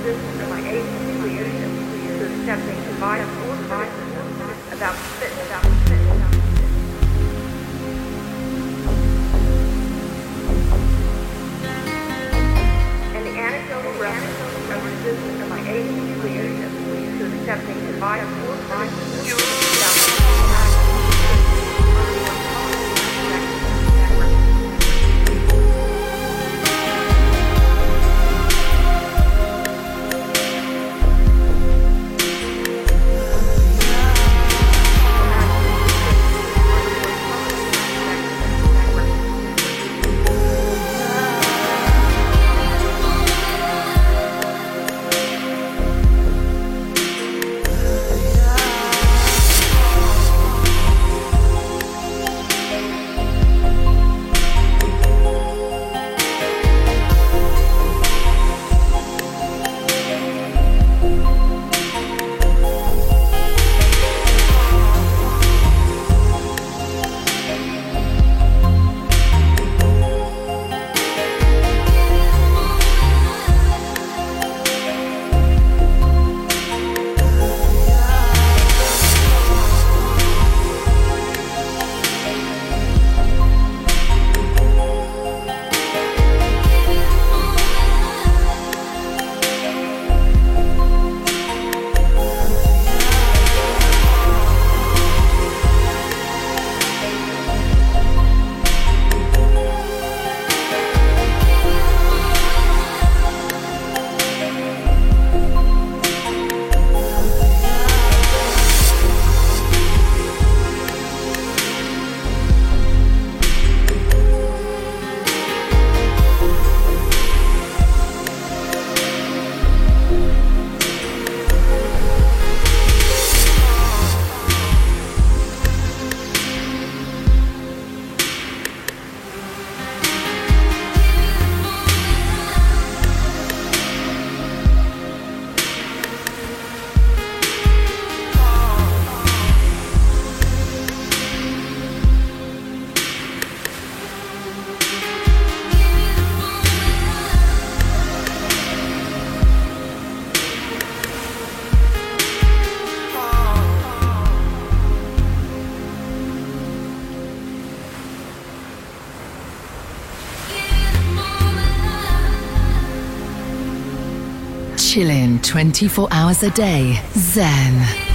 resistance of my agency to accepting about fit, about fit. And the anecdotal of resistance of my agency leadership to accepting my 24 hours a day. Zen.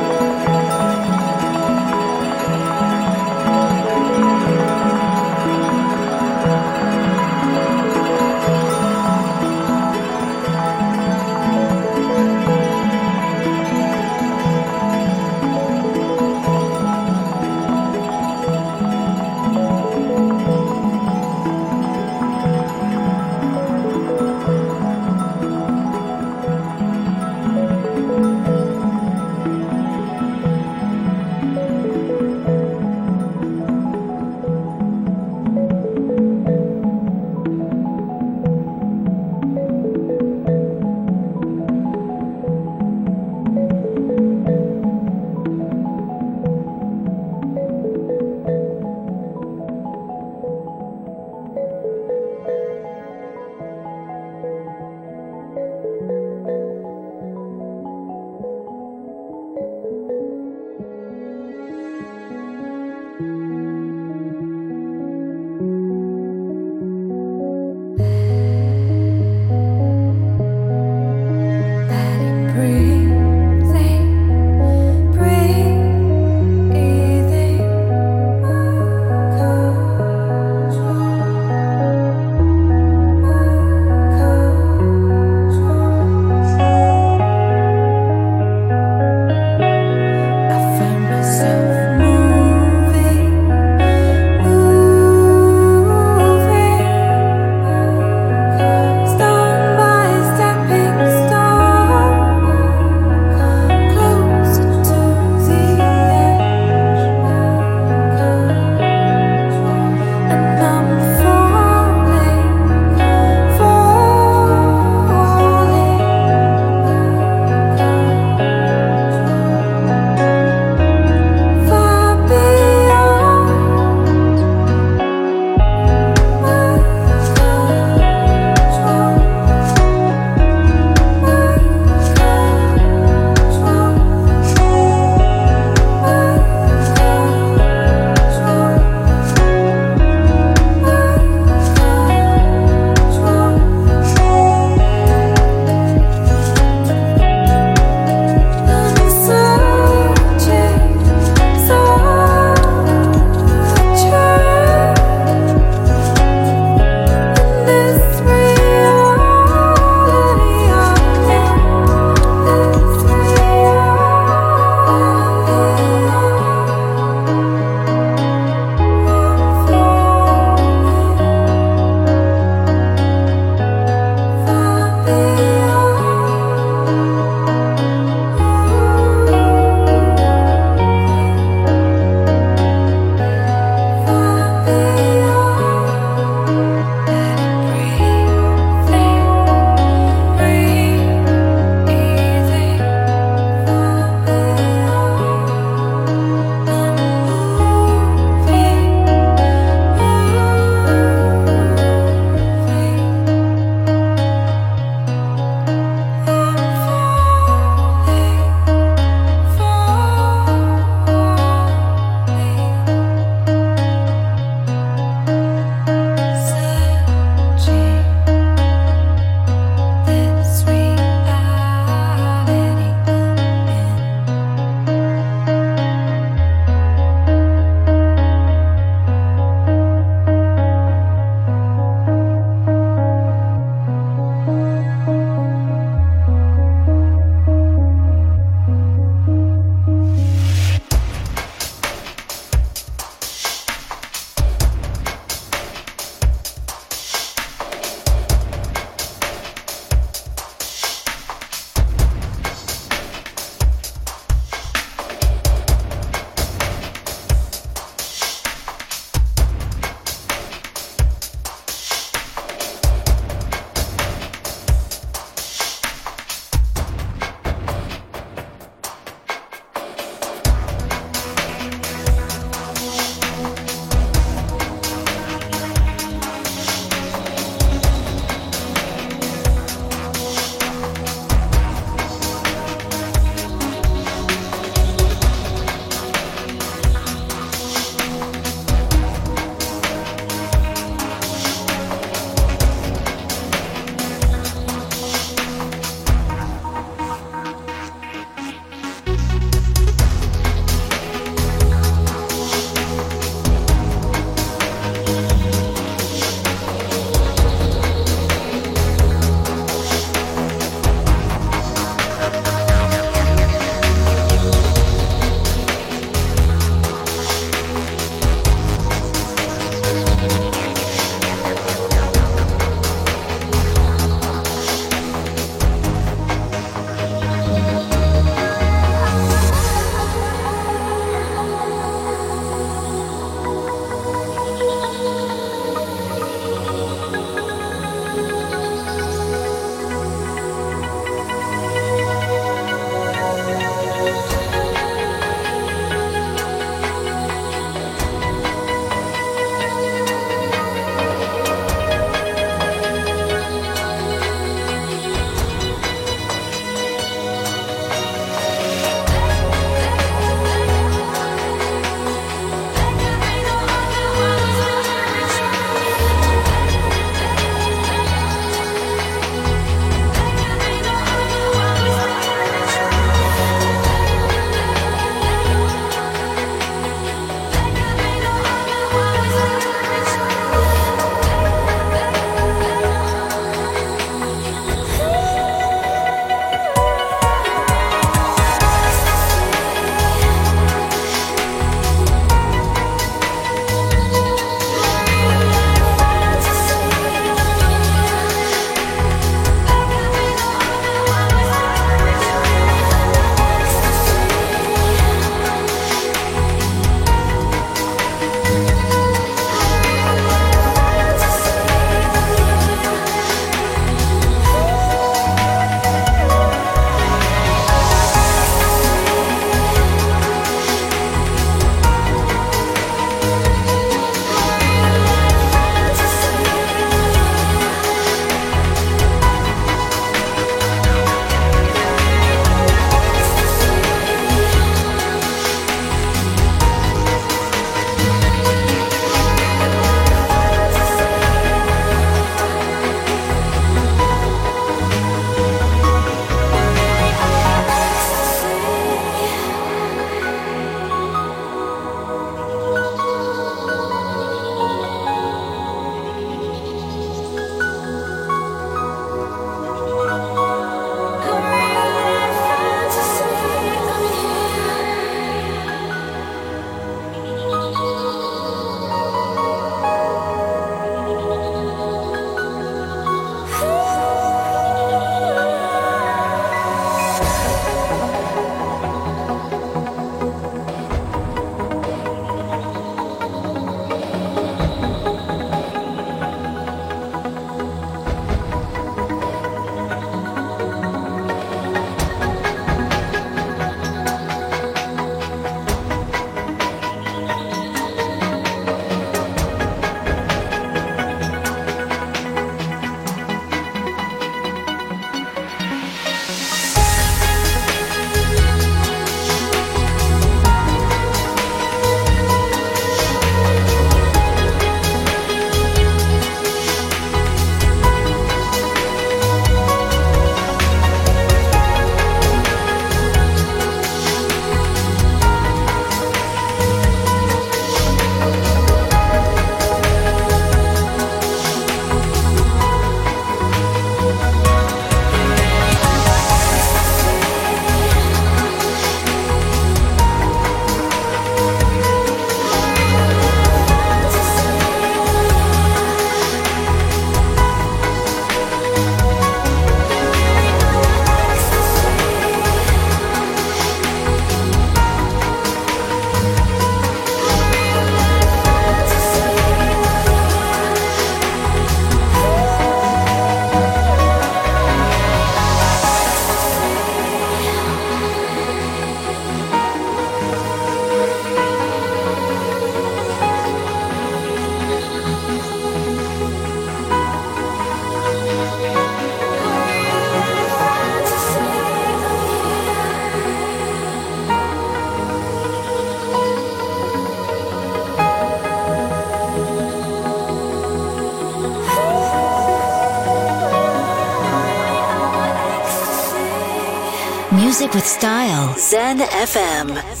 Music style. Zen FM. Zen FM.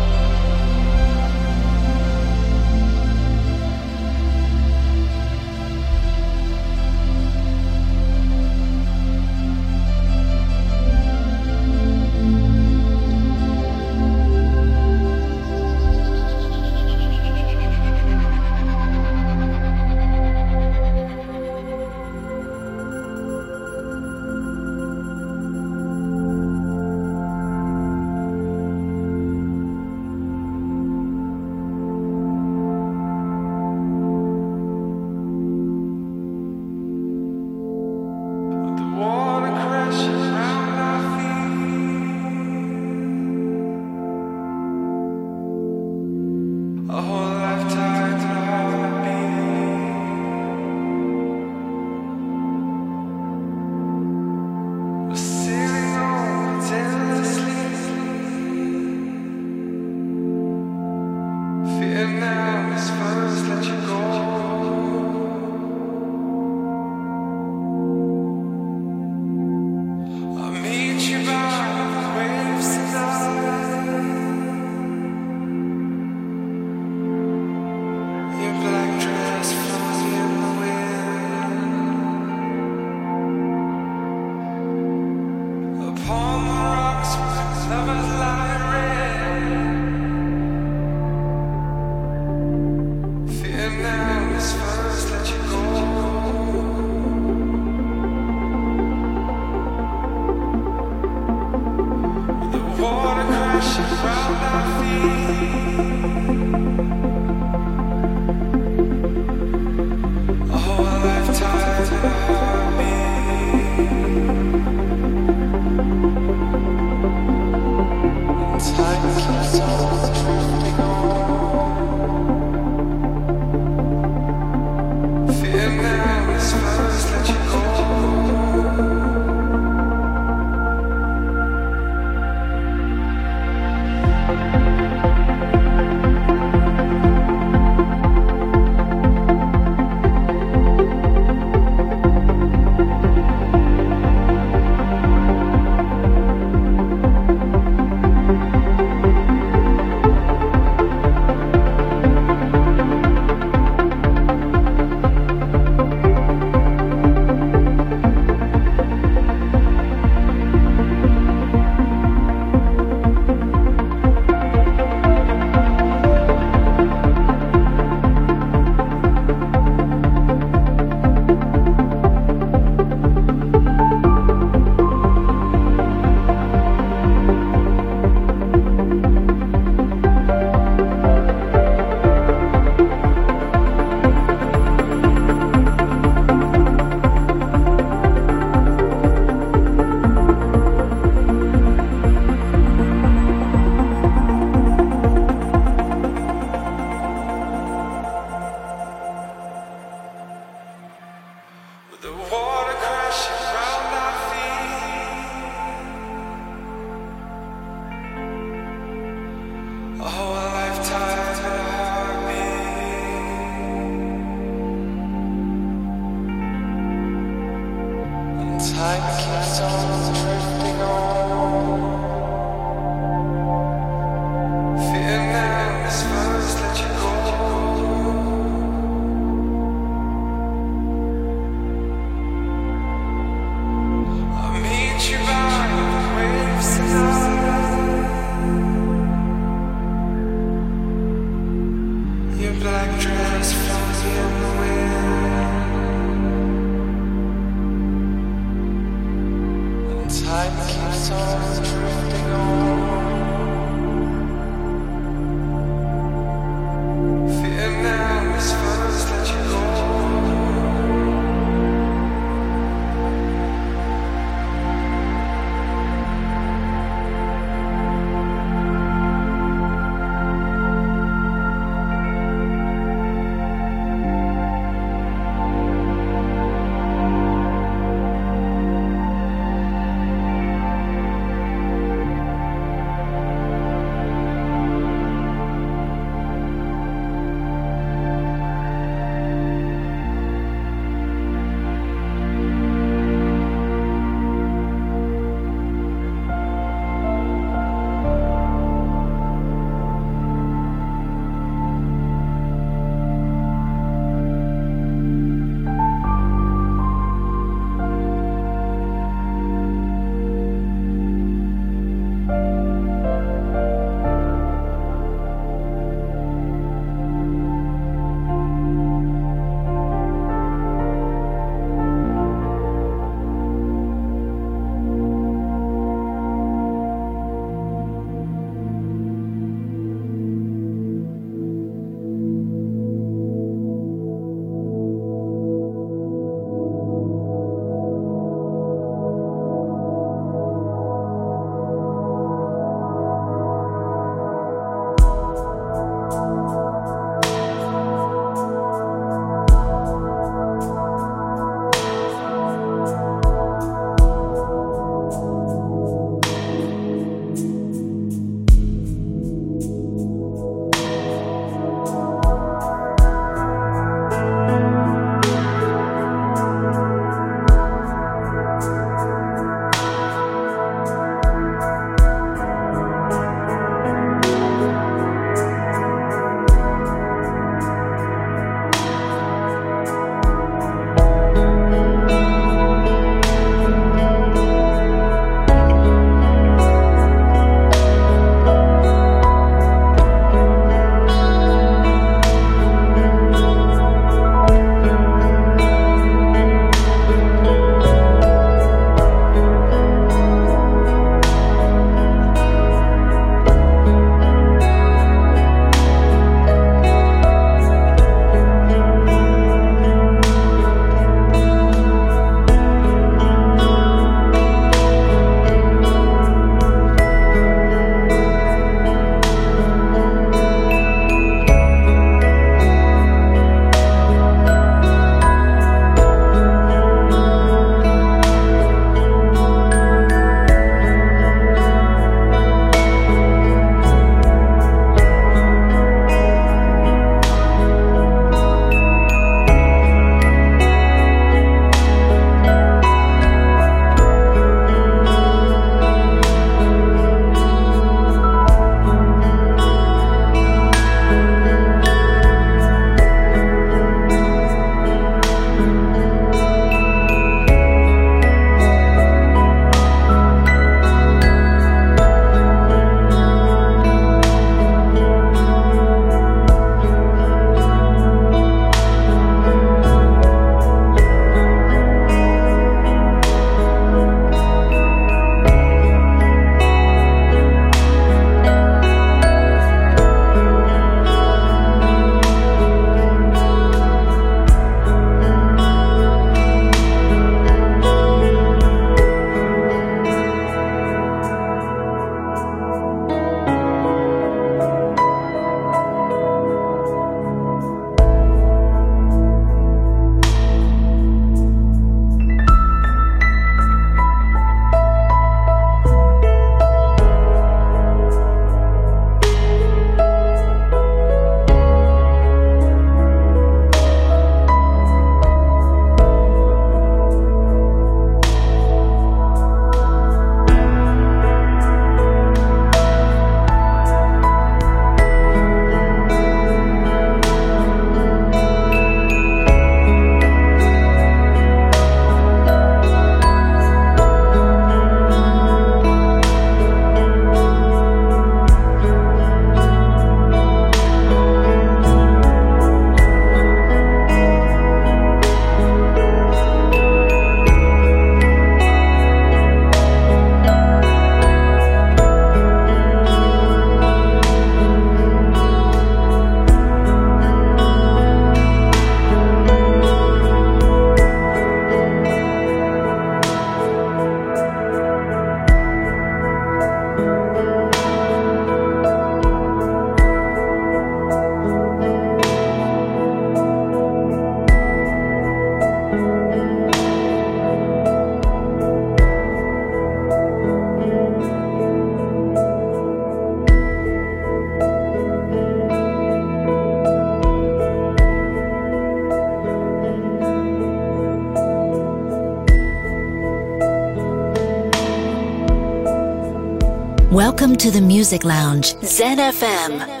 To the Music Lounge. Zen FM. Zen FM.